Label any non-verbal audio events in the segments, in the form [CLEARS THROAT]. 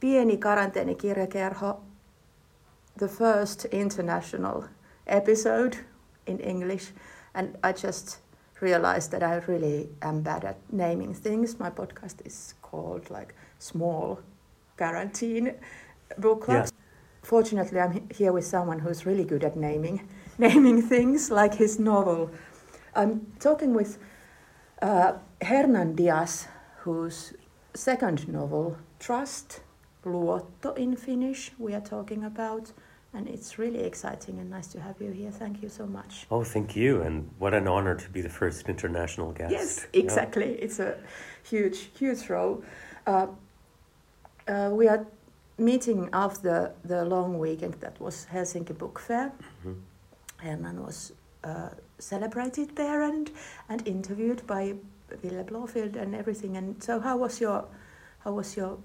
pieni karanteenikirjakerho, the first international episode in English, and I just realized that I really am bad at naming things. My podcast is called like Small Quarantine Book Club. Yeah. Fortunately, I'm here with someone who's really good at naming [LAUGHS] naming things, like his novel. I'm talking with uh, Hernan Diaz, whose second novel, Trust, Luotto in Finnish, we are talking about. And it's really exciting and nice to have you here. Thank you so much. Oh, thank you, and what an honor to be the first international guest. Yes, Yeah. exactly. It's a huge, huge role. Uh, uh, we are meeting after the long weekend that was Helsinki Book Fair. Mhm. Hernan was uh, celebrated there and, and interviewed by Ville Blåfield and everything. And so, how was your how was your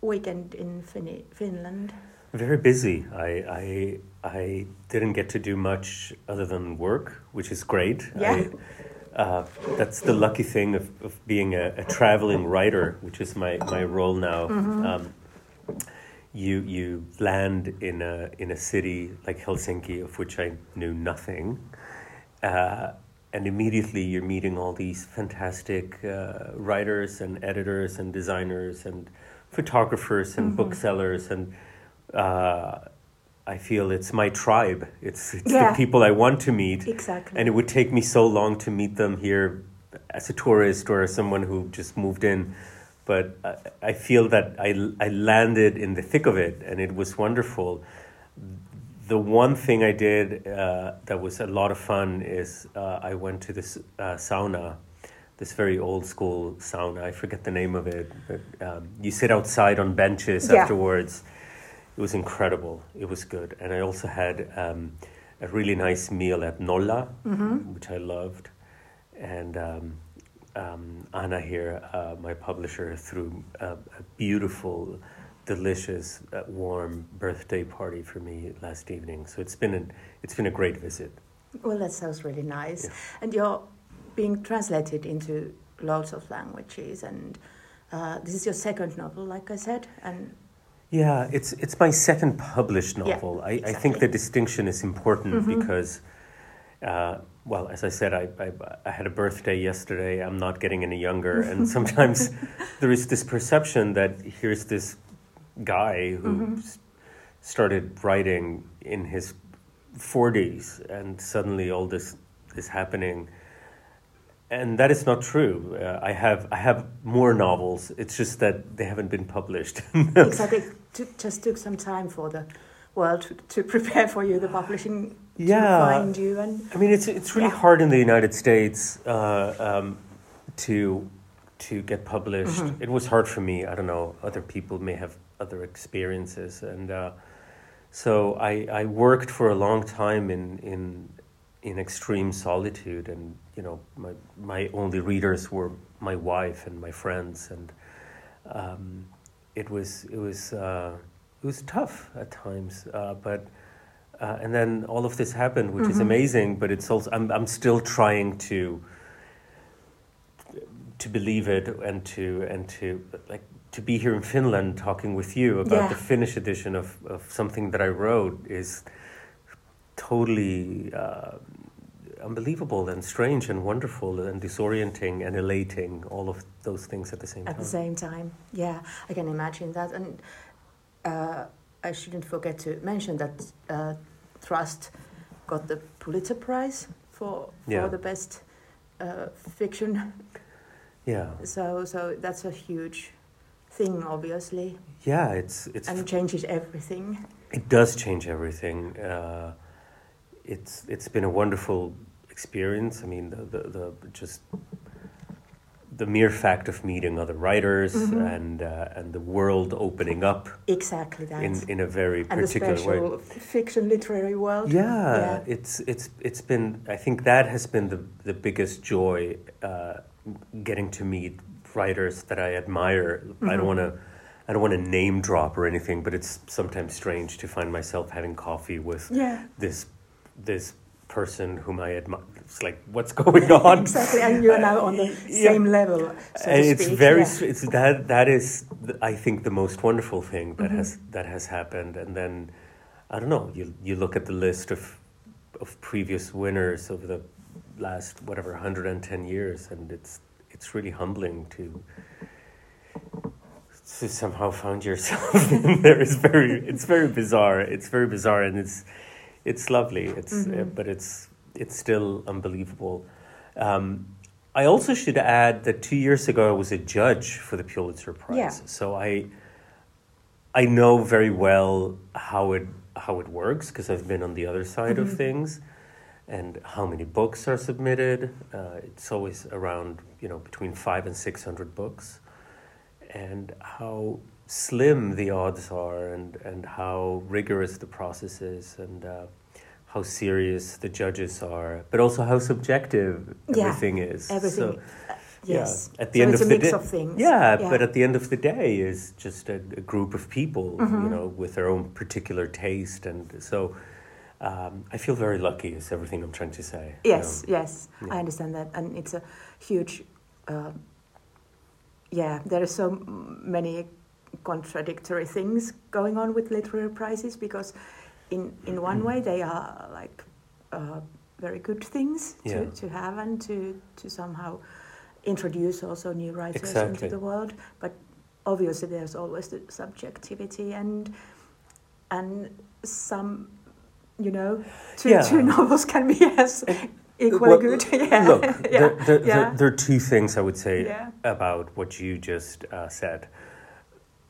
weekend in Fini- Finland? Very busy. I, I I didn't get to do much other than work, which is great. Yeah. I, uh, that's the lucky thing of, of being a, a traveling writer, which is my, my role now. Mm-hmm. Um, you you land in a in a city like Helsinki, of which I knew nothing, uh, and immediately you're meeting all these fantastic uh, writers and editors and designers and photographers and Mhm. booksellers and uh, I feel it's my tribe. It's it's Yeah. the people I want to meet, Exactly. and it would take me so long to meet them here as a tourist or as someone who just moved in. But I, I feel that I, I landed in the thick of it, and it was wonderful. The one thing I did uh, that was a lot of fun is uh, I went to this uh, sauna, this very old school sauna. I forget the name of it, but um, you sit outside on benches Yeah. afterwards. It was incredible. It was good, and I also had um, a really nice meal at Nolla, Mhm. which I loved, and um, um, Anna here, uh, my publisher, threw a, a beautiful, delicious, uh, warm birthday party for me last evening. So it's been an, it's been a great visit. Well, that sounds really nice. Yeah. And you're being translated into lots of languages, and uh, this is your second novel, like I said. And Yeah, it's it's my second published Yeah, novel. I, I think the distinction is important Mhm. because, uh, well, as I said, I, I I had a birthday yesterday. I'm not getting any younger, [LAUGHS] and sometimes there is this perception that here's this guy who Mhm. s- started writing in his 40s, and suddenly all this is happening. And that is not true. Uh, I have I have more novels. It's just that they haven't been published. [LAUGHS] exactly, to, just took some time for the world to, to prepare for you, the publishing Yeah. to find you. And I mean, it's it's really Yeah. hard in the United States uh, um, to to get published. Mhm. It was hard for me. I don't know. Other people may have other experiences, and uh, so I I worked for a long time in in in extreme solitude, and you know my my only readers were my wife and my friends, and um, it was it was uh, it was tough at times, uh, but. Uh, and then all of this happened, which is Mhm. amazing. But it's also I'm I'm still trying to to believe it and to and to like to be here in Finland talking with you about Yeah. the Finnish edition of, of something that I wrote is totally uh, unbelievable and strange and wonderful and disorienting and elating. All of those things at the same at time. At the same time, yeah, I can imagine that. And uh, I shouldn't forget to mention that uh, Trust got the Pulitzer Prize for for Yeah. the best uh, fiction yeah, So so that's a huge thing, obviously, yeah. It's it's and changes everything. It does change everything. Uh, it's it's been a wonderful experience. I mean, the the, the just the mere fact of meeting other writers Mhm. and uh, and the world opening up Exactly that. in in a very and the particular way. special fiction literary world. Yeah, Yeah. it's it's it's been. I think that has been the the biggest joy, uh, getting to meet writers that I admire. I Mhm. don't want to. I don't want to name drop or anything, but it's sometimes strange to find myself having coffee with Yeah. this this person whom I admire. It's like, what's [LAUGHS] going on? exactly, and you're now on the [LAUGHS] Yeah. same level. So and it's speak. very yeah. it's that that is I think the most wonderful thing that Mhm. has that has happened and then I don't know you you look at the list of of previous winners over the last whatever 110 years and it's it's really humbling to to somehow find yourself [LAUGHS] in there is very it's very bizarre it's very bizarre and it's it's lovely it's uh, Mhm. but it's it's still unbelievable um, I also should add that two years ago I was a judge for the Pulitzer Prize. Yeah. So I I know very well how it how it works because I've been on the other side of Mhm. things, and how many books are submitted. Uh, it's always around you know between five and six hundred books, and how slim the odds are, and and how rigorous the process is, and. Uh, how serious the judges are, but also how subjective Yeah, everything is. Everything. So, uh, yes. yeah, at the so end of a the mix day- of things. yeah, but at the end of the day, is just a, a group of people, you Mhm. know, with their own particular taste, and so um, I feel very lucky. Is everything I'm trying to say? Yes, yes, Yeah. I understand that, and it's a huge. Uh, yeah, there are so many contradictory things going on with literary prizes because, in in one way, they are like uh, very good things Yeah. to, to have and to to somehow introduce also new writers Exactly. into the world. But obviously, there's always the subjectivity and and some, you know, two Yeah. two novels can be [LAUGHS] as equally Well, good. yeah. [LAUGHS] Look, yeah. there, there, there, there are two things I would say about what you just uh, said.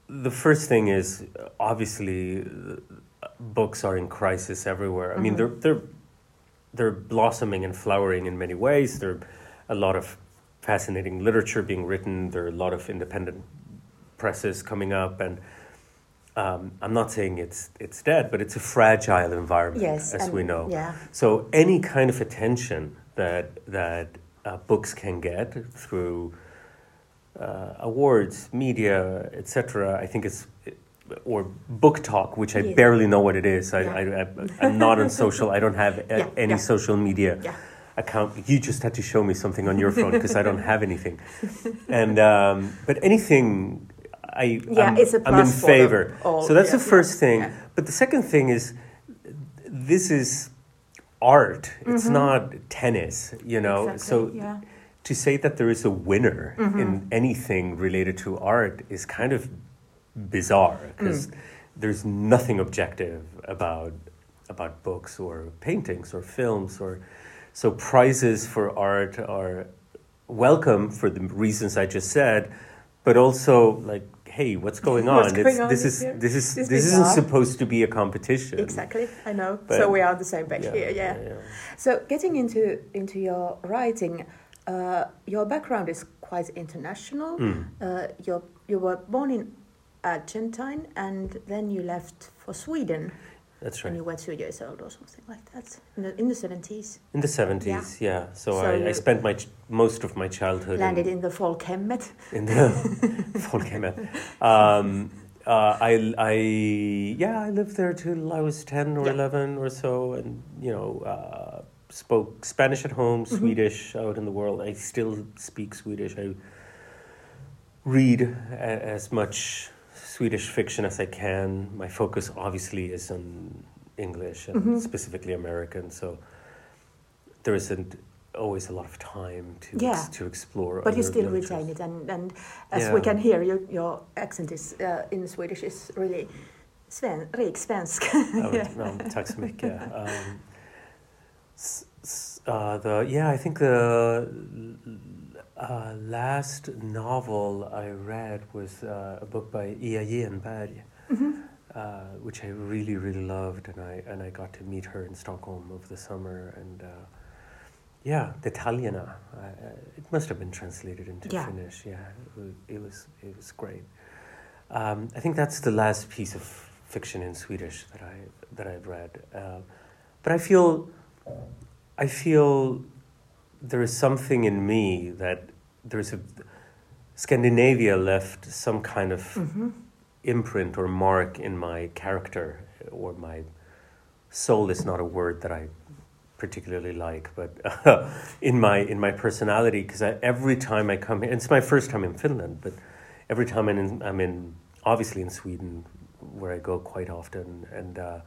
The first thing is obviously books are in crisis everywhere. I mean, Mhm. they're they're they're blossoming and flowering in many ways. There are a lot of fascinating literature being written. There are a lot of independent presses coming up, and um, I'm not saying it's it's dead, but it's a fragile environment, Yes, as and- we know. Yeah. So any kind of attention that that uh, books can get through uh, awards, media, etc., I think it's or BookTok, which I Yeah. barely know what it is. I, Yeah. I, am not on [LAUGHS] social. I don't have a, Yeah, any yeah. social media account. You just had to show me something on your phone [LAUGHS] because I don't have anything. And um, but anything, I Yeah, I'm, it's a I'm in plus for them favor. all, So that's the first thing. But the second thing is, this is art. It's Mhm. not tennis. You know, Exactly, so. To say that there is a winner Mhm. in anything related to art is kind of bizarre because Mm. there's nothing objective about about books or paintings or films or so prizes for art are welcome for the reasons I just said, but also like, hey, what's going on? What's going it's, on this is this is It's this isn't supposed to be a competition. Exactly, I know. But- so we are on the same page here. Yeah. yeah. So getting into into your writing, uh, your background is quite international. Mm. Uh, you you were born in Argentine and then you left for Sweden That's when right. you were two years old or something like that in the in the seventies. In the seventies, yeah. So, So I, I spent my ch- most of my childhood Landed in, in the folkhemmet. in the [LAUGHS] Folkhemmet. Um, uh, I, I, yeah, I lived there till I was ten or Yeah. eleven or so, and you know, uh, spoke Spanish at home, Mhm. Swedish out in the world. I still speak Swedish. I read a, as much Swedish fiction as I can. My focus obviously is on English and Mhm. specifically American, so there isn't always a lot of time to Yeah. ex- to explore. But you still retain it, and, and as Yeah. we can hear, you, your accent is uh, in Swedish is really sven, rik svensk. Oh, yeah. [LAUGHS] no, tack så mycket. Um, uh, the, yeah, I think the uh, last novel I read was uh, a book by Ia Genberg, Mhm. uh, which I really, really loved, and I and I got to meet her in Stockholm over the summer, and uh, yeah, the I, I, it must have been translated into Yeah. Finnish. Yeah, it was, it was it was great. Um, I think that's the last piece of fiction in Swedish that I that I've read. Uh, but I feel, I feel, there is something in me that there's a Scandinavia left some kind of Mhm. imprint or mark in my character or my soul is not a word that I particularly like, but uh, [LAUGHS] in my in my personality, because every time I come here, it's my first time in Finland, but every time I'm in, I'm in obviously in Sweden, where I go quite often, and uh,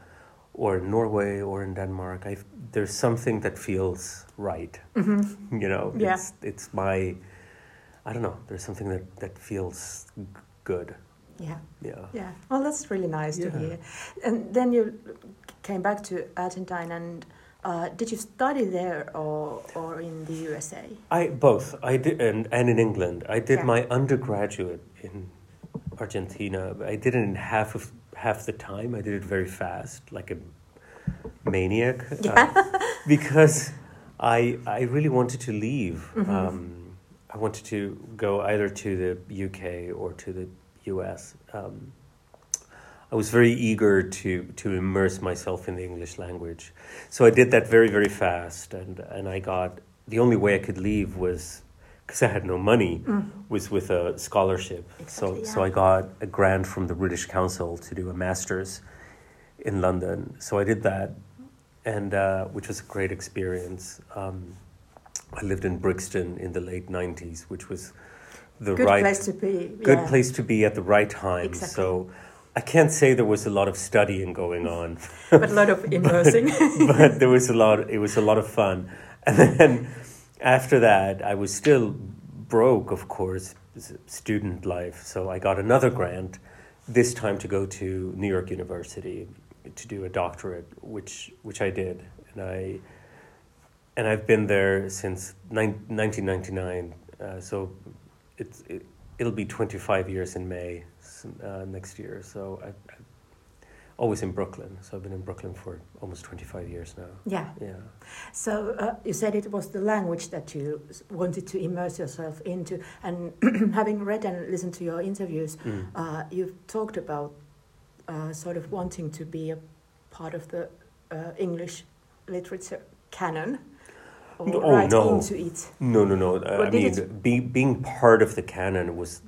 or in Norway or in Denmark, I there's something that feels right. Mm-hmm. You know, Yeah. it's it's my I don't know. There's something that that feels g- good. Yeah. Yeah. Yeah. Well, that's really nice to hear. And then you came back to Argentine, and uh, did you study there or or in the USA? I both. I did, and, and in England, I did Yeah. my undergraduate in Argentina. I did it in half of half the time. I did it very fast, like a maniac, uh, [LAUGHS] because I I really wanted to leave. Mhm. Um, I wanted to go either to the UK or to the US. Um, I was very eager to to immerse myself in the English language, so I did that very very fast, and and I got the only way I could leave was because I had no money Mm. was with a scholarship. Exactly, so so. I got a grant from the British Council to do a master's in London. So I did that, and uh, which was a great experience. Um, I lived in Brixton in the late '90s, which was the Good right place to be. good yeah. place to be at the right time. Exactly. So I can't say there was a lot of studying going on, but a lot of [LAUGHS] immersing. but there was a lot. It was a lot of fun. And then after that, I was still broke, of course, student life. So I got another grant, this time to go to New York University to do a doctorate, which which I did, and I and I've been there since nine, 1999. Uh, so it's it, it'll be 25 years in May uh, next year. So I, I always in Brooklyn. So I've been in Brooklyn for almost 25 years now. yeah. Yeah. So uh, you said it was the language that you wanted to immerse yourself into, and [CLEARS THROAT] having read and listened to your interviews, Mm. uh, you've talked about uh, sort of wanting to be a part of the uh, English literature canon, or Oh, write no. into it. No, no, no. Well, I mean, it- be, being part of the canon was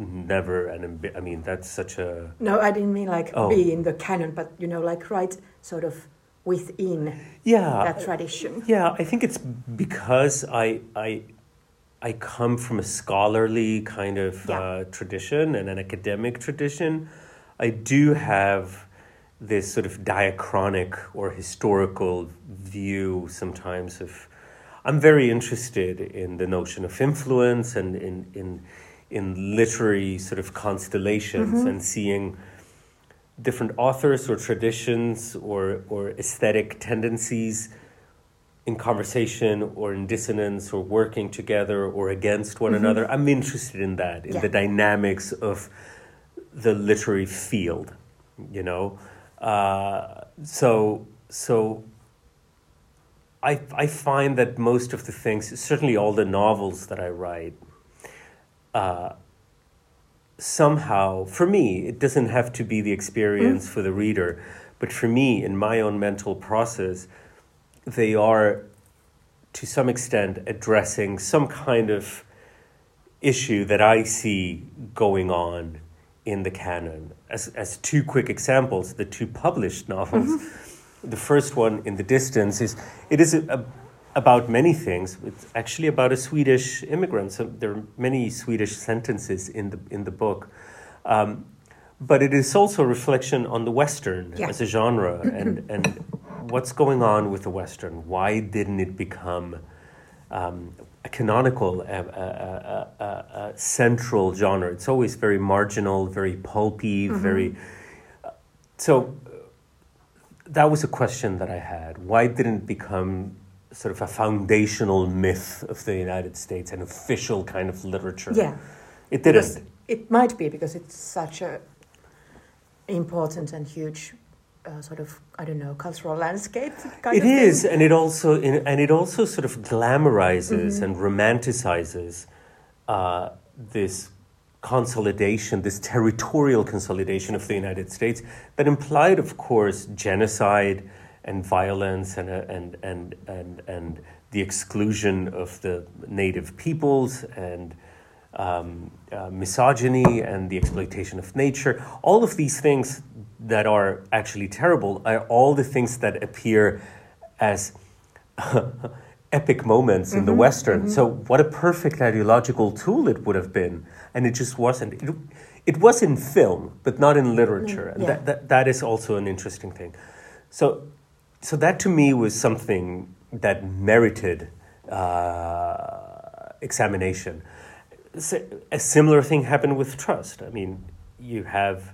never an. ambi- I mean, that's such a. No, I didn't mean like Oh. be in the canon, but you know, like write sort of within Yeah. that tradition. Yeah, I think it's because I I I come from a scholarly kind of Yeah. uh, tradition and an academic tradition. I do have this sort of diachronic or historical view sometimes of. I'm very interested in the notion of influence and in in in literary sort of constellations Mhm. and seeing different authors or traditions or, or aesthetic tendencies in conversation or in dissonance or working together or against one Mhm. another. I'm interested in that, in Yeah. the dynamics of the literary field, you know. Uh, so so I I find that most of the things, certainly all the novels that I write, uh, somehow, for me, it doesn't have to be the experience for the reader, but for me, in my own mental process, they are to some extent addressing some kind of issue that I see going on in the canon. As, as two quick examples, the two published novels. The first one, In the Distance, is it is a, a, about many things. It's actually about a Swedish immigrant. So there are many Swedish sentences in the in the book, um, but it is also a reflection on the Western Yeah. as a genre and and what's going on with the Western. Why didn't it become um, a canonical, a, a, a, a, central genre? It's always very marginal, very pulpy, very. uh, so that was a question that I had. Why didn't it become sort of a foundational myth of the United States, an official kind of literature? Yeah. It didn't. It might be because it's such a important and huge uh, sort of I don't know cultural landscape. Kind It thing. and it also and it also sort of glamorizes Mhm. and romanticizes uh, this consolidation, this territorial consolidation of the United States that implied, of course, genocide and violence and uh, and and and and the exclusion of the native peoples and um, uh, misogyny and the exploitation of nature. All of these things that are actually terrible are all the things that appear as [LAUGHS] epic moments in the Mhm, Western. mhm. So, what a perfect ideological tool it would have been. And it just wasn't. It, it was in film, but not in literature. Mm, and that, that, that is also an interesting thing. So, so that to me was something that merited uh, examination. A similar thing happened with trust. I mean, you have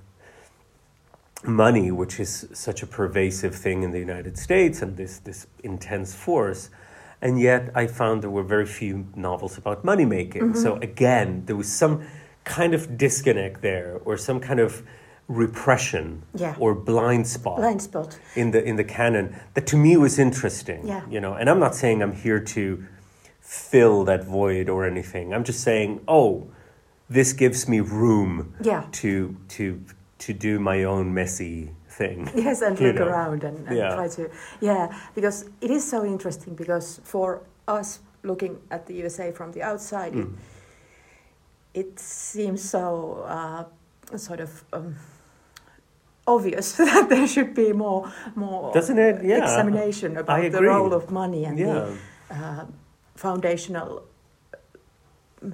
money, which is such a pervasive thing in the United States, and this this intense force. And yet, I found there were very few novels about money making. So again, there was some kind of disconnect there, or some kind of repression, Yeah. or blind spot Blind spot. in the in the canon that to me was interesting. Yeah. You know, and I'm not saying I'm here to fill that void or anything. I'm just saying, oh, this gives me room Yeah. to to to do my own messy thing. [LAUGHS] Yes, and [LAUGHS] look know. around and, and Yeah. try to, yeah, because it is so interesting. Because for us looking at the USA from the outside, Mm. it, it seems so uh, sort of um, obvious [LAUGHS] that there should be more, more Doesn't it? Yeah. examination about the role of money and yeah. the uh, foundational uh,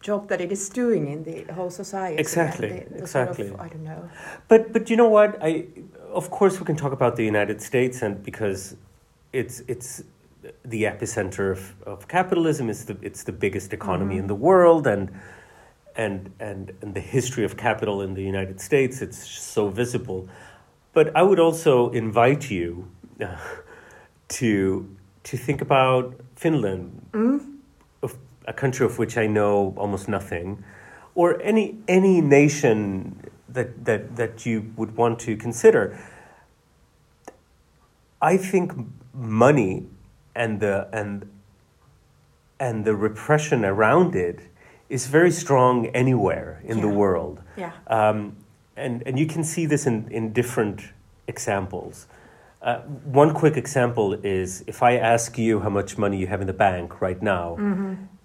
job that it is doing in the whole society. Exactly, the- the exactly. Sort of, I don't know. But but you know what? I of course we can talk about the United States and because it's it's the epicenter of, of capitalism it's the it's the biggest economy in Mhm. the world and and and and the history of capital in the United States it's so visible. But I would also invite you uh, to to think about Finland Mm? of a country of which I know almost nothing, or any any nation that that that you would want to consider. I think money and the and and the repression around it is very strong anywhere in the world. Yeah. Um, and, and you can see this in, in different examples. Uh, one quick example is if I ask you how much money you have in the bank right now,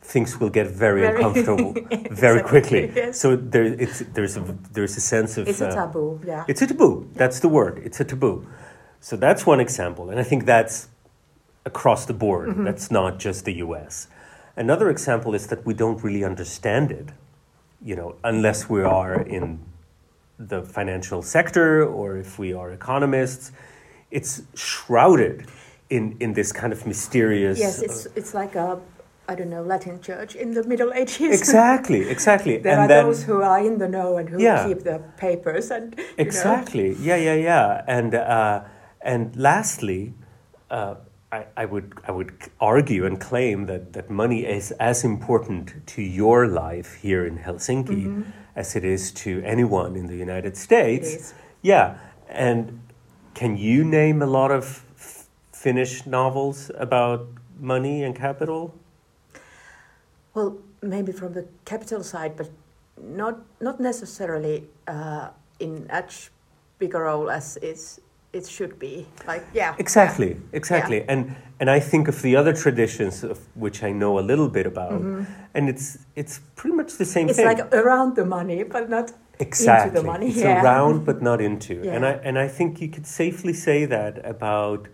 things will get very, Very- [LAUGHS] uncomfortable [LAUGHS] very quickly. yes. So there, it's, there's, a, there's a sense of. It's a uh, taboo, yeah. It's a taboo. That's the word. It's a taboo. So that's one example. And I think that's across the board. Mm-hmm. That's not just the US. Another example is that we don't really understand it, you know, unless we are in the financial sector or if we are economists. It's shrouded in, in this kind of mysterious. Yes, it's it's like a I don't know Latin church in the Middle Ages. exactly, exactly. [LAUGHS] there and are then, those who are in the know and who Yeah. keep the papers and you know. Exactly. Yeah, yeah, yeah. And uh, and lastly, uh, I, I would I would argue and claim that, that money is as important to your life here in Helsinki as it is to anyone in the United States. It is. Yeah. And can you name a lot of f- Finnish novels about money and capital? Well, maybe from the capital side, but not not necessarily uh, in as big a role as it's it should be. Like yeah. Exactly, exactly. And and I think of the other traditions of which I know a little bit about, and it's it's pretty much the same Mm-hmm. It's like around the money, but not exactly. into the money. It's yeah. around but not into. Yeah. [LAUGHS] And I and I think you could safely say that about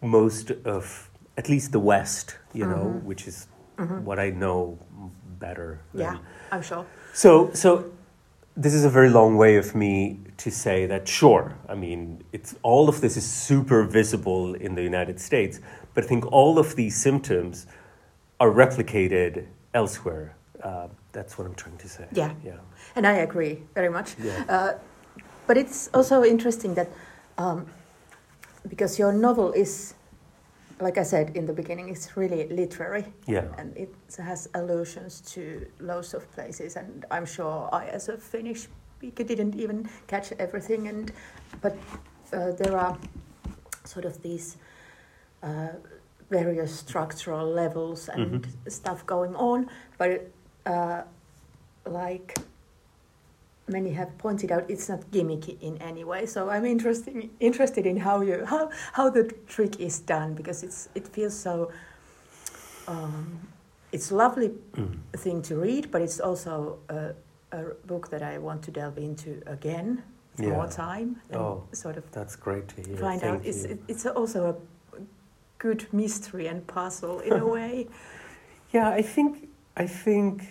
most of at least the West, you know, Mhm. which is Mhm. what I know better. than- Yeah, I'm sure. so, so this is a very long way of me to say that sure, I mean, it's all of this is super visible in the United States, but I think all of these symptoms are replicated elsewhere. Uh, that's what I'm trying to say. Yeah. yeah, And I agree very much. yeah. Uh, but it's also interesting that um, because your novel is, like I said in the beginning, it's really literary yeah. and it has allusions to loads of places. And I'm sure I, as a Finnish speaker, didn't even catch everything. And but uh, there are sort of these uh, various structural levels and Mhm. stuff going on, but uh, like many have pointed out, it's not gimmicky in any way. So I'm interesting, interested in how you how how the trick is done because it's it feels so. Um, it's a lovely Mm. thing to read, but it's also a, a book that I want to delve into again Yeah. more time and Oh. sort of That's great to hear. find Thank out. It's you. it, it's also a good mystery and puzzle in a [LAUGHS] way. Yeah, I think I think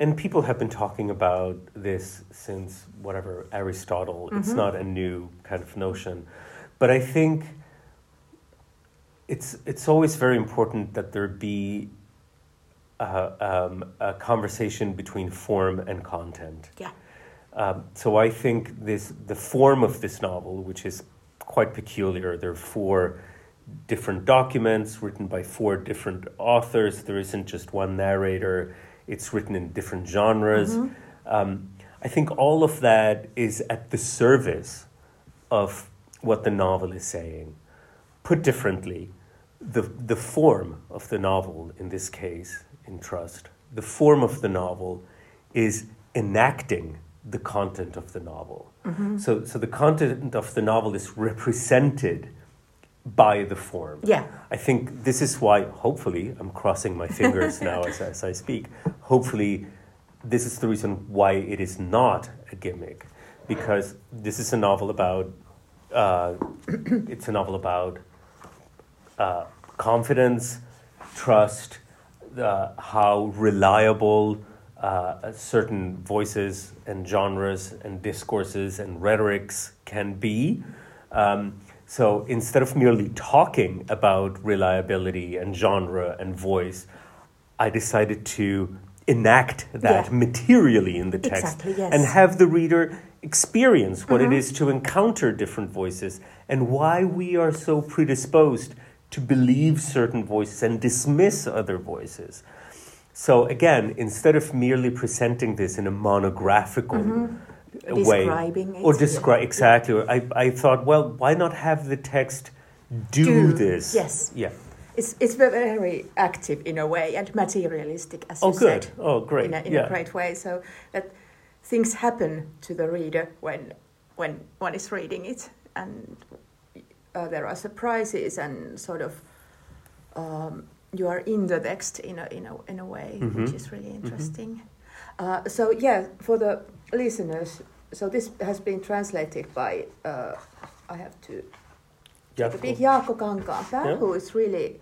and people have been talking about this since whatever Aristotle. Mm-hmm. It's not a new kind of notion, but I think it's it's always very important that there be a, um, a conversation between form and content. Yeah. Um, so I think this the form of this novel, which is quite peculiar. There are four different documents written by four different authors. There isn't just one narrator. It's written in different genres. Mm-hmm. Um, I think all of that is at the service of what the novel is saying. Put differently, the, the form of the novel, in this case, in Trust, the form of the novel is enacting the content of the novel. Mm-hmm. So, so the content of the novel is represented by the form. Yeah. I think this is why, hopefully, I'm crossing my fingers [LAUGHS] now as, as I speak, hopefully, this is the reason why it is not a gimmick. Because this is a novel about, uh, it's a novel about uh, confidence, trust, uh, how reliable uh, certain voices and genres and discourses and rhetorics can be. Um, so instead of merely talking about reliability and genre and voice, I decided to enact that yeah. materially in the text exactly, yes. and have the reader experience what mm-hmm. it is to encounter different voices and why we are so predisposed to believe certain voices and dismiss other voices. So again, instead of merely presenting this in a monographical mm-hmm way Describing or describe exactly yeah. I, I thought well why not have the text do, do, this yes yeah it's, it's very active in a way and materialistic as oh, you good. said oh great in, a, in yeah. a great way so that things happen to the reader when when one is reading it and uh, there are surprises and sort of um, you are in the text in a in a in a way mm-hmm. which is really mm-hmm. interesting mm-hmm. uh, so yeah for the listeners, so this has been translated by, uh, I have to take a big Jaakko Kankaanpää, yeah. who is really,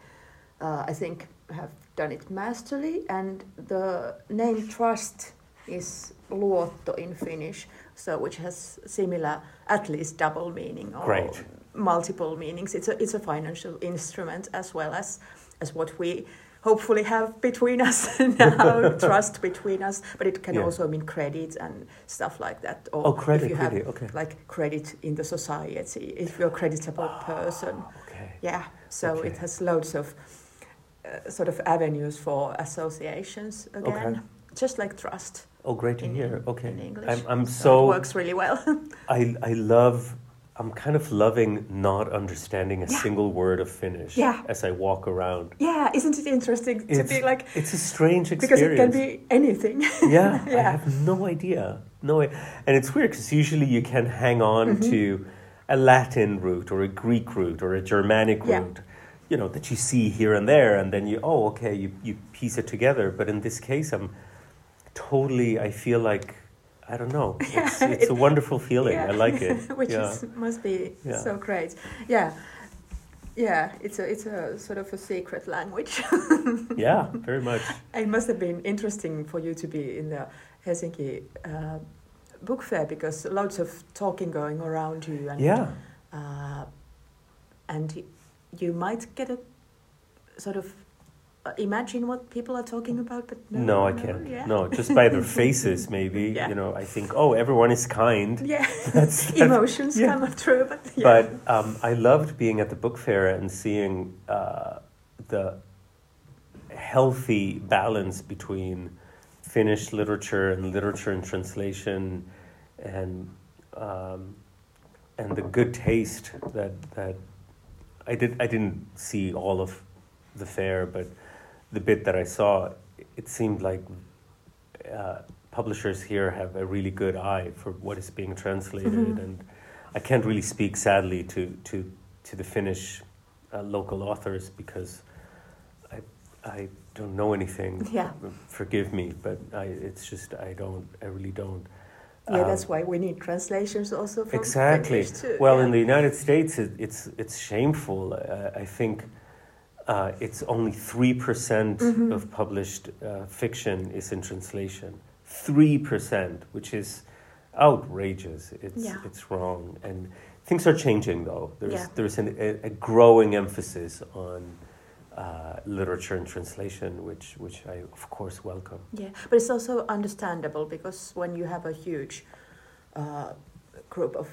uh, I think, have done it masterly. And the name trust is luotto in Finnish, so which has similar, at least double meaning or Great. multiple meanings. It's a, it's a financial instrument as well as, as what we hopefully have between us [LAUGHS] now, [LAUGHS] trust between us. But it can yeah. also mean credit and stuff like that. Or oh, credit, if you have okay. like credit in the society, if you're a creditable oh, person. Okay. Yeah, so okay. it has loads of uh, sort of avenues for associations again, okay. just like trust. Oh, great to in, hear. Okay. In English. I'm, I'm so, so it works really well. [LAUGHS] I, I love I'm kind of loving not understanding a yeah. single word of Finnish yeah. as I walk around. Yeah, isn't it interesting to it's, be like? It's a strange experience because it can be anything. yeah, [LAUGHS] yeah, I have no idea, no, and it's weird because usually you can hang on mm-hmm. to a Latin root or a Greek root or a Germanic root, you know, that you see here and there, and then you oh okay you you piece it together. But in this case, I'm totally. I feel like I don't know. [LAUGHS] It's, it's it, a wonderful feeling. Yeah. I like it. [LAUGHS] Which yeah. is, must be so great. Yeah. Yeah, it's a it's a sort of a secret language. [LAUGHS] yeah, very much. It must have been interesting for you to be in the Helsinki uh, book fair because lots of talking going around you and yeah, uh, and you might get a sort of imagine what people are talking about, but no. No, I can't. Yeah. No, just by their [LAUGHS] faces, maybe. Yeah. You know, I think, oh, everyone is kind. Yeah. [LAUGHS] that's, [LAUGHS] that's, Emotions yeah. come through, but yeah. But um, I loved being at the book fair and seeing uh, the healthy balance between Finnish literature and literature and translation, and um, and the good taste that that I did. I didn't see all of the fair, but the bit that I saw, it seemed like uh, publishers here have a really good eye for what is being translated, mm-hmm. and I can't really speak sadly to to to the Finnish uh, local authors because I I don't know anything. Yeah. Forgive me, but I it's just I don't I really don't. Yeah, Um, that's why we need translations also from exactly. Finnish too. Well, yeah. in the United States, it, it's it's shameful. Uh, I think uh, it's only three Mm-hmm. of published uh, fiction is in translation. Three percent, which is outrageous. It's Yeah. it's wrong, and things are changing though. There's Yeah. there's an, a, a growing emphasis on. Uh, literature and translation, which which I of course welcome. Yeah, but it's also understandable because when you have a huge uh, group of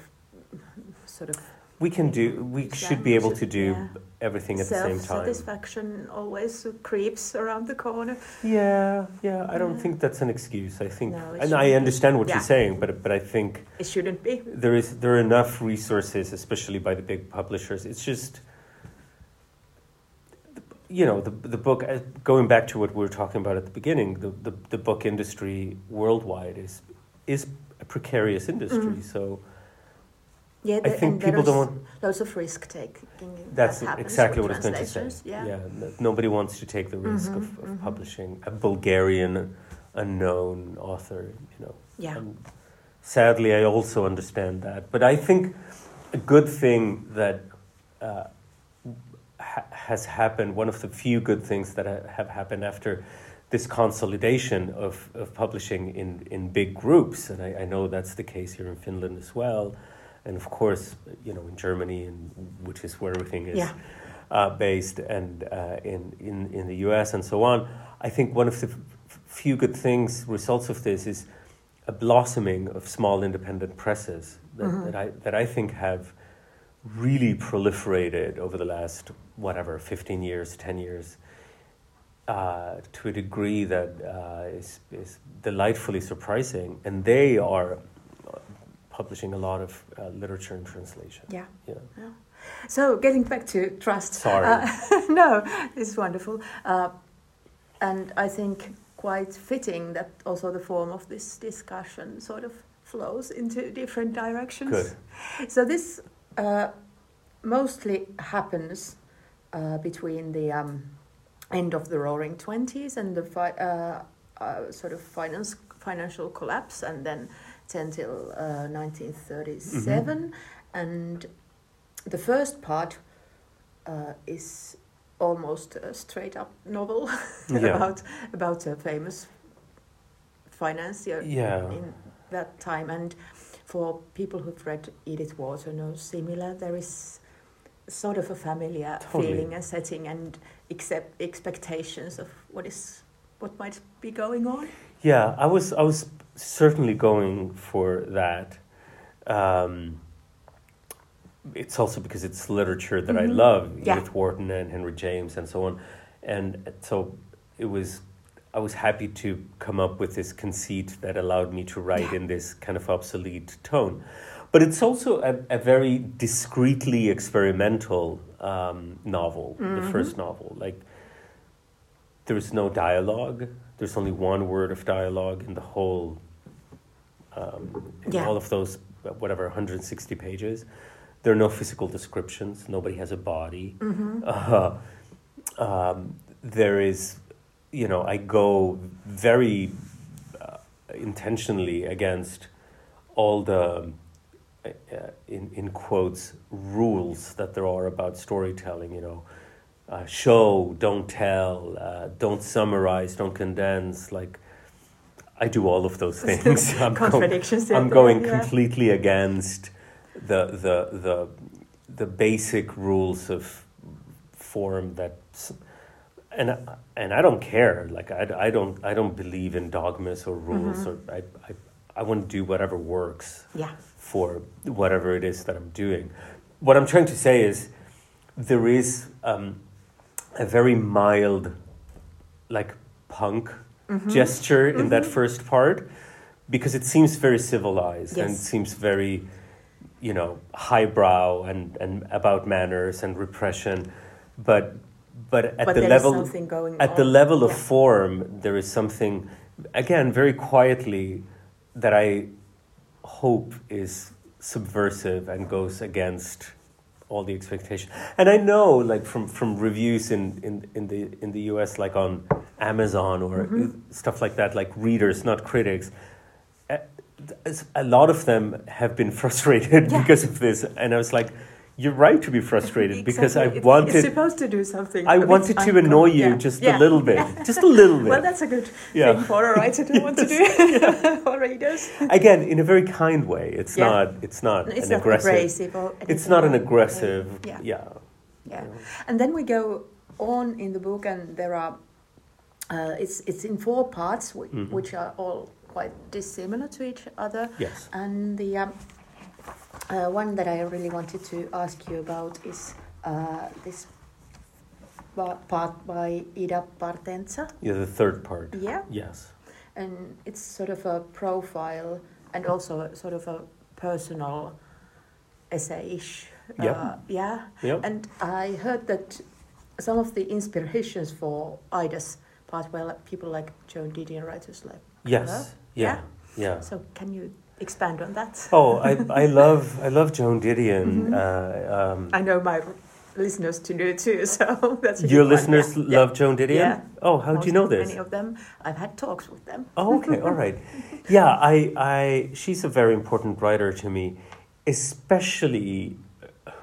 sort of We can do. We should be able to do Yeah. everything at the same time. self-satisfaction always creeps around the corner. Yeah, yeah. I don't Yeah. think that's an excuse. I think, No, and I be. understand what Yeah. you're saying, but but I think It shouldn't be. there is there are enough resources, especially by the big publishers. It's just, you know, the the book. uh, Going back to what we were talking about at the beginning, the the, the book industry worldwide is is a precarious industry. Mhm. So Yeah, I think people don't want. loads of risk taking. That's that exactly what I was going to say. Yeah. n- nobody wants to take the risk Mhm, of, of mhm. publishing a Bulgarian unknown author. You know. Yeah. And sadly, I also understand that. But I think a good thing that uh, ha- has happened, one of the few good things that ha- have happened after this consolidation of, of publishing in, in big groups, and I, I know that's the case here in Finland as well, and of course, you know, in Germany, and which is where everything is Yeah. uh, based, and uh, in, in, in the US and so on. I think one of the f- few good things, results of this, is a blossoming of small independent presses that, Mhm. that, I, that I think have really proliferated over the last, whatever, 15 years, 10 years. Uh, to a degree that uh, is, is delightfully surprising, and they are publishing a lot of uh, literature and translation. Yeah. Yeah. Yeah. So getting back to trust. Sorry. Uh, [LAUGHS] no, it's wonderful. Uh, and I think quite fitting that also the form of this discussion sort of flows into different directions. Good. So this uh, mostly happens uh, between the um, end of the Roaring Twenties and the fi- uh, uh, sort of finance financial collapse, and then until uh, 1937. And the first part uh, is almost a straight up novel [LAUGHS] Yeah. about about a famous financier Yeah. in that time. And for people who've read Edith Wharton or similar, there is sort of a familiar Totally. feeling and setting and accept expectations of what is what might be going on. Yeah, I was I was certainly going for that. Um, it's also because it's literature that I Mhm. love, Yeah. Edith Wharton and Henry James and so on, and so it was. I was happy to come up with this conceit that allowed me to write Yeah. in this kind of obsolete tone, but it's also a, a very discreetly experimental um, novel. The Mhm. first novel, like there's no dialogue. There's only one word of dialogue in the whole, um, in Yeah. all of those, uh, whatever, 160 pages. There are no physical descriptions. Nobody has a body. Mm-hmm. Uh, [LAUGHS] um, there is, you know, I go very uh, intentionally against all the, uh, in, in quotes, rules that there are about storytelling, you know. Uh, show, don't tell, uh, don't summarize, don't condense. Like, I do all of those things. [LAUGHS] I'm going, Contradictions. I'm going yeah. completely against the the the the basic rules of form that and I- and I don't care like I, I don't I don't believe in dogmas or rules Mhm. or I, I I want to do whatever works Yeah. for whatever it is that I'm doing. What I'm trying to say is there is um, a very mild like punk Mhm. gesture in that Mhm. first part because it seems very civilized and seems very you know highbrow and, and about manners and repression but but at but the level at on. the level of Yeah. form there is something again very quietly that i hope is subversive and goes against all the expectation and i know like from from reviews in in, in the in the us like on amazon or Mhm. stuff like that like readers not critics uh, a lot of them have been [LAUGHS] frustrated Yeah. because of this, and I was like, "You're right to be frustrated because I Exactly. It's- wanted." It's supposed to do something. I wanted to annoy you yeah. just Yeah. a little bit, just a little bit. Well, that's a good Yeah. thing for a writer to [LAUGHS] want to do for [LAUGHS] readers. Again, in a very kind way. It's Yeah. not. It's not It's an not aggressive. abrasive or It's not an aggressive. Yeah. Yeah. Yeah. And then we go on in the book, and there are. Uh, it's it's in four parts, whi- Mhm. which are all quite dissimilar to each other. Yes. And the um, uh, one that I really wanted to ask you about is uh, this part by Ida Partenza. Yeah. The third part. Yeah. Yes. And it's sort of a profile and also a sort of a personal essay-ish. Yeah. Uh, yeah. Yep. And I heard that some of the inspirations for Ida's part were like people like Joan Didion, writers like Yes. Yeah. Yeah. So can you expand on that? Oh, I, I love I love Joan Didion. Mhm. Uh, um, I know my listeners to do too, so [LAUGHS] that's your good one, listeners yeah. Yeah. love Joan Didion. Yeah. Oh, how do you know this? Many of them. I've had talks with them. Oh, okay, all right. [LAUGHS] Yeah, I, I, she's a very important writer to me, especially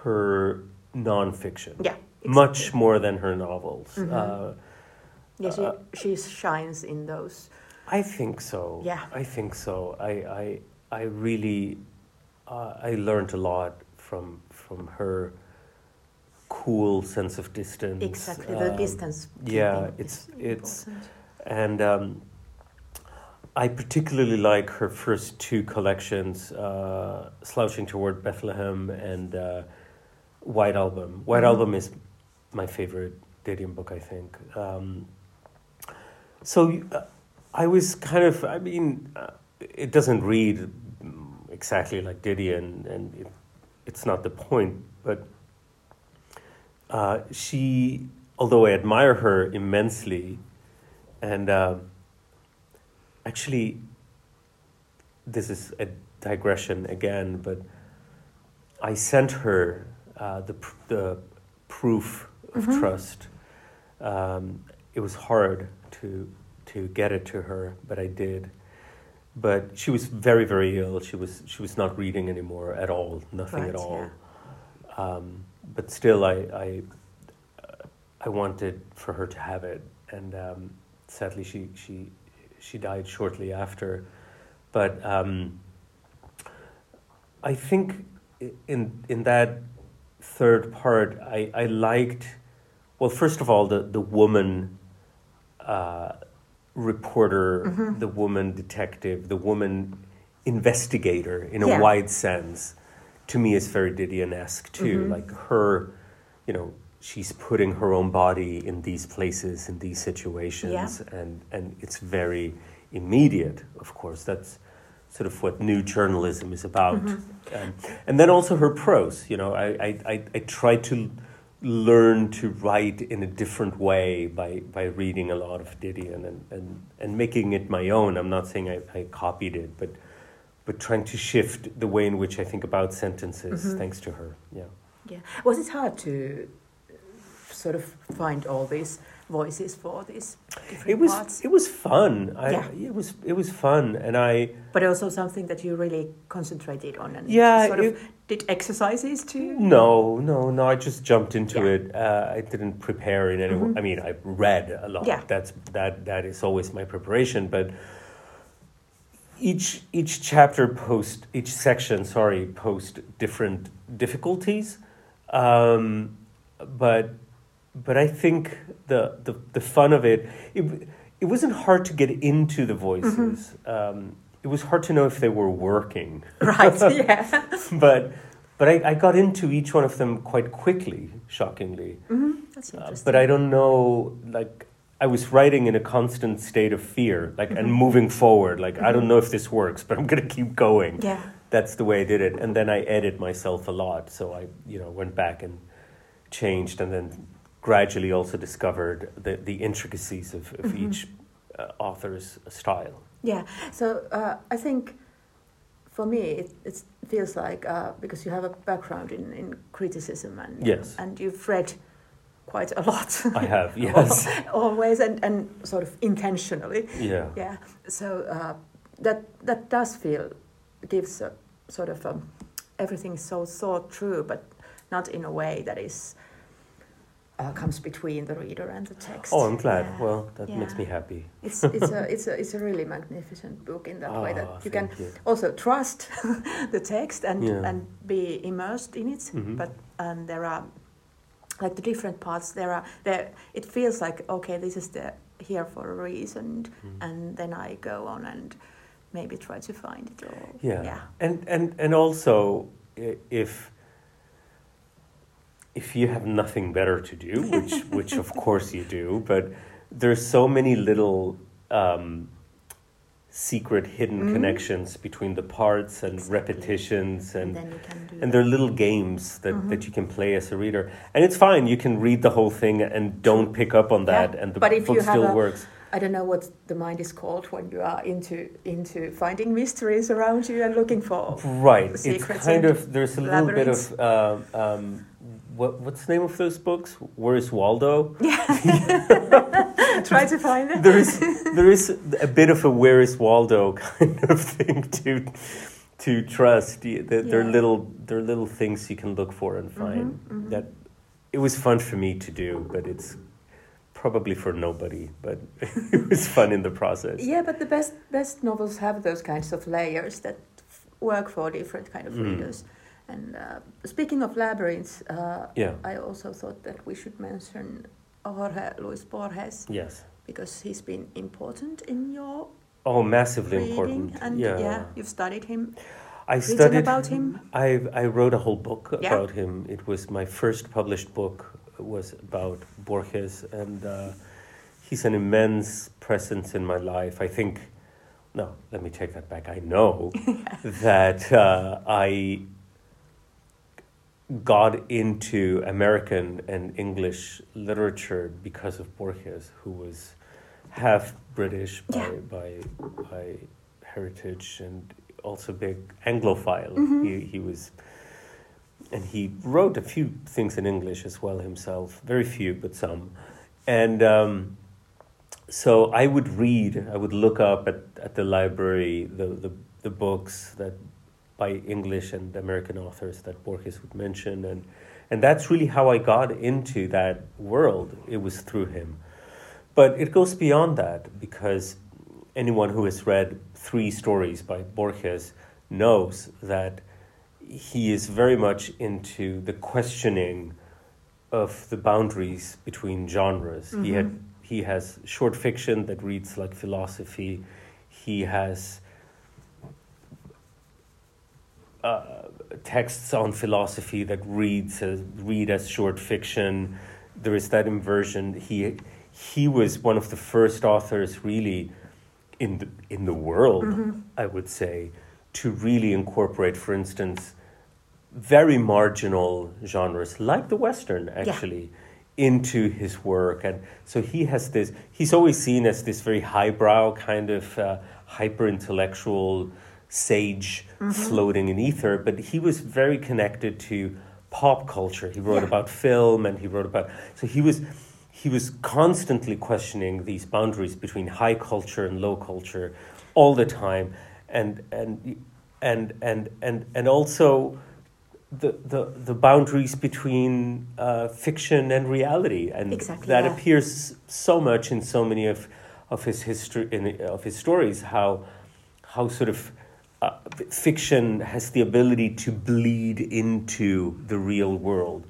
her nonfiction. Yeah. Much more than her novels. Mhm. Uh, Yeah, she, uh, she shines in those. I think so. Yeah. I think so. I, I, I really, uh, I learned a lot from from her cool sense of distance. Exactly, the Um, distance. yeah, it's- it's- important. And um, I particularly like her first two collections, uh, Slouching Toward Bethlehem and uh, White Album. White Mhm. Album is my favorite Didion book, I think. Um, so uh, I was kind of, I mean, uh, it doesn't read exactly like Didion, and it, it's not the point, but uh, she, although I admire her immensely, and um actually, this is a digression again, but I sent her uh, the pr- the proof of Mhm. trust. Um, it was hard to to get it to her, but I did. But she was very very ill. She was she was not reading anymore at all, nothing at all. yeah. Um, but still, I I, I wanted for her to have it, and um, sadly, she she she died shortly after. But um, I think in in that third part, I, I liked well, first of all, the the woman uh, reporter, Mhm. the woman detective, the woman investigator in a Yeah. wide sense, to me is very Didion-esque too. Mhm. Like her, you know, she's putting her own body in these places, in these situations, and and it's very immediate. Of course, that's sort of what new journalism is about. Mhm. Um, and then also her prose. You know, I, I, I, I try to learn to write in a different way by, by reading a lot of Didion and, and, and making it my own. I'm not saying I, I copied it, but but trying to shift the way in which I think about sentences Mhm. thanks to her. Yeah. Yeah. Was it hard to sort of find all these voices for these It was parts? it was fun. I, Yeah. It was it was fun, and I But also something that you really concentrated on and Yeah, sort it- of did exercises too No, no, no. I just jumped into Yeah. it. Uh, I didn't prepare in any. Mhm. I mean, I read a lot. Yeah. That's that. That is always my preparation. But each each chapter post each section, sorry, post different difficulties. Um, but but I think the, the the fun of it. It it wasn't hard to get into the voices. Um, it was hard to know if they were working Right. [LAUGHS] Yeah. but but I, I got into each one of them quite quickly, shockingly. hmm That's Uh, but I don't know, like I was writing in a constant state of fear, like and Mhm. moving forward. Like I don't Mhm. know if this works, but I'm gonna keep going. Yeah. That's the way I did it, and then I edit myself a lot. So I, you know, went back and changed, and then gradually also discovered the the intricacies of, of Mhm. each uh, author's style. Yeah. So uh, I think for me it, it feels like uh, because you have a background in, in criticism and Yes. and you've read quite a lot. I have, [LAUGHS] yes, Always and, and sort of intentionally. yeah. Yeah. So uh, that that does feel gives a sort of a, everything so thought through, but not in a way that is uh, comes between the reader and the text. Oh, I'm glad. Yeah. Well, that makes me happy. It's it's a it's a it's a really magnificent book in that way Ah, that you can you. also trust [LAUGHS] the text and Yeah. and be immersed in it. Mhm. But and there are like the different parts. There are there. It feels like okay, this is the here for a reason, Mm. and then I go on and maybe try to find it all. Yeah. Yeah. And and and also if if you have nothing better to do, which [LAUGHS] which of course you do, but there's so many little um, secret hidden Mhm. connections between the parts and Exactly. repetitions and And then you can do. and there are little games that, Mhm. that you can play as a reader and it's fine you can read the whole thing and don't pick up on that Yeah, and the but if book you still a- works I don't know what the mind is called when you are into into finding mysteries around you and looking for. Right. It's kind of there's a little bit of um, um, what what's the name of those books? Where's Waldo? Yeah. [LAUGHS] [LAUGHS] Try to find it. There is there is a bit of a Where is Waldo [LAUGHS] kind of thing to to trust. There there are little there are little things you can look for and find mhm. that it was fun for me to do, but it's probably for nobody. But it was fun in the process. Yeah, but the best best novels have those kinds of layers that f- work for different kind of Mm. readers. And uh, speaking of labyrinths, uh, Yeah. I also thought that we should mention Jorge Luis Borges Yes. because he's been important in your Oh, massively reading, important. and yeah. you've studied him. I studied about him? I I wrote a whole book Yeah. about him. It was my first published book. Was about Borges, and uh, he's an immense presence in my life. I think. No, let me take that back. I know [LAUGHS] that uh, I got into American and English literature because of Borges, who was half British by Yeah. by by heritage and also big Anglophile. Mhm. He he was, and he wrote a few things in English as well himself. Very few, but some, and. Um, so I would read, I would look up at, at the library the, the, the books that by English and American authors that Borges would mention, and and that's really how I got into that world. It was through him, but it goes beyond that because anyone who has read three stories by Borges knows that he is very much into the questioning of the boundaries between genres. He mm-hmm. had he has short fiction that reads like philosophy. He has uh, texts on philosophy that reads as, read as short fiction. There is that inversion. He he was one of the first authors really in the in the world, Mhm. I would say, to really incorporate, for instance, very marginal genres like the western actually into his work and so he has this he's always seen as this very highbrow kind of uh, hyper intellectual sage floating in ether but he was very connected to pop culture he wrote Yeah. about film and he wrote about so he was he was constantly questioning these boundaries between high culture and low culture all the time and and and and and, and also the, the, the boundaries between uh, fiction and reality, and Exactly, that yeah. appears so much in so many of, of his history in, of his stories. How how sort of uh, fiction has the ability to bleed into the real world,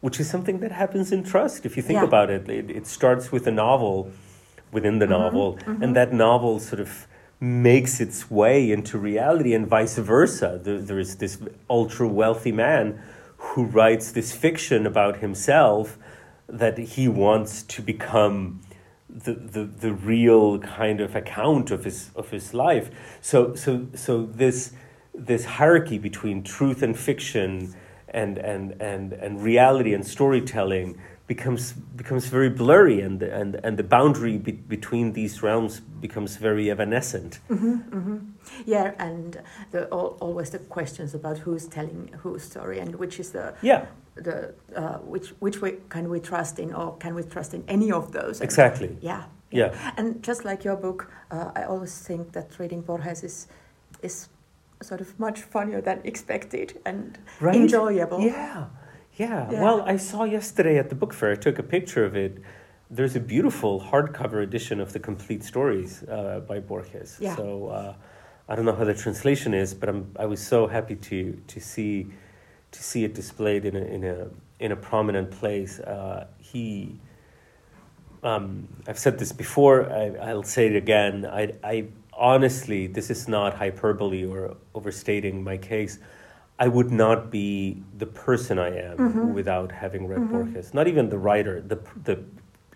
which is something that happens in Trust. If you think Yeah. about it, it, it starts with a novel within the Mhm, novel, mhm. and that novel sort of makes its way into reality, and vice versa. There, there is this ultra wealthy man who writes this fiction about himself that he wants to become the, the, the real kind of account of his of his life. So so so this this hierarchy between truth and fiction and and and, and reality and storytelling becomes becomes very blurry and and and the boundary be, between these realms becomes very evanescent. hmm hmm Yeah, and the, al always the questions about who's telling whose story and which is the Yeah, the uh, which which way can we trust in or can we trust in any of those? And- exactly. Yeah. Yeah. And just like your book, uh, I always think that reading Borges is is sort of much funnier than expected and Right? enjoyable. Yeah, yeah. Yeah. Well, I saw yesterday at the book fair. I took a picture of it. There's a beautiful hardcover edition of the complete stories uh, by Borges. Yeah. So uh, I don't know how the translation is, but I'm I was so happy to to see to see it displayed in a in a in a prominent place. Uh, he. Um, I've said this before. I, I'll say it again. I, I honestly, this is not hyperbole or overstating my case. I would not be the person I am Mhm. without having read Mhm. Borges. Not even the writer, the the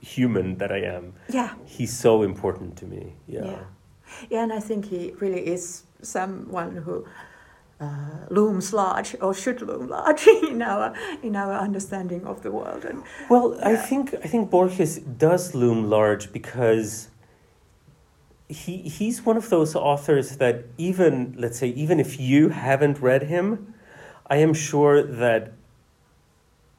human that I am. Yeah. He's so important to me. Yeah. Yeah. Yeah, and I think he really is someone who uh, looms large or should loom large [LAUGHS] in our in our understanding of the world. And Well, I think I think Borges does loom large because he he's one of those authors that even let's say even if you haven't read him, I am sure that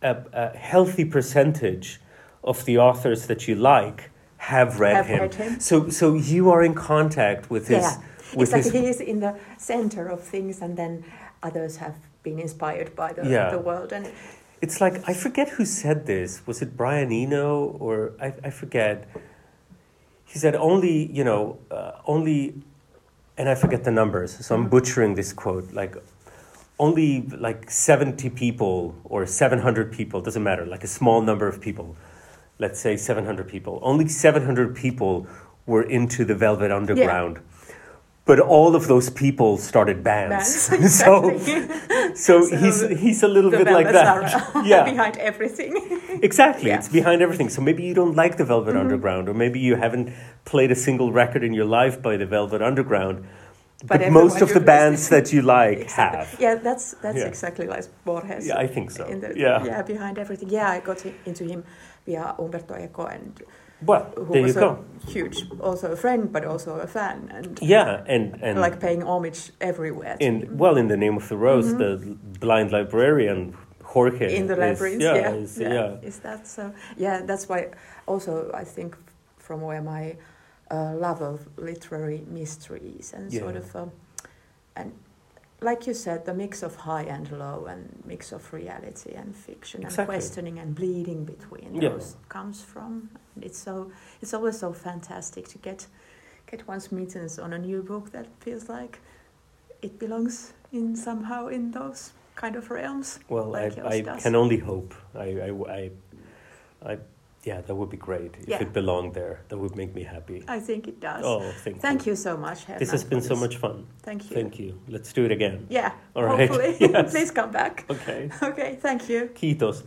a, a healthy percentage of the authors that you like have read have him. read him. So so you are in contact with his Yeah. It's like his he is in the center of things, and then others have been inspired by the, Yeah. the world. And It's like I forget who said this. Was it Brian Eno or I, I forget. He said only you know uh, only, and I forget the numbers. So I'm Mhm. butchering this quote. Like only like seventy people or seven hundred people doesn't matter. Like a small number of people. Let's say seven hundred people. Only seven hundred people were into the Velvet Underground. But all of those people started bands. bands, [LAUGHS] so [LAUGHS] exactly. [LAUGHS] so, So he's he's a little bit like that. yeah, behind everything. exactly. Yeah. It's behind everything. So maybe you don't like the Velvet Mhm. Underground, or maybe you haven't played a single record in your life by the Velvet Underground. But, everyone most of the bands that you like Exactly. have. Yeah, that's that's Yeah. exactly like Borges. Yeah, I think so. The, yeah. yeah, behind everything. Yeah, I got into him via Umberto Eco, and Well, who there you was go. a huge, also a friend, but also a fan, and Yeah, and and like paying homage everywhere. in well, in the name of the rose, Mhm. the blind librarian Jorge in the is- labyrinth. yeah, yeah, is- yeah. yeah. Is that so? Yeah, that's why. Also, I think from where my uh, love of literary mysteries and sort of, um, and like you said, the mix of high and low, and mix of reality and fiction, and questioning and bleeding between Yeah. those comes from. And it's so. It's always so fantastic to get get one's mittens on a new book that feels like it belongs in somehow in those kind of realms. Well, like I, I does. can only hope. I, I, I, I, yeah, that would be great if Yeah. it belonged there. That would make me happy. I think it does. Oh, thank, Thank you. you so much, Hernan. This has been so this. much fun. Thank you. Thank you. Let's do it again. Yeah, All right. hopefully. [LAUGHS] Yes. [LAUGHS] Please come back. Okay. Okay, thank you. Kiitos.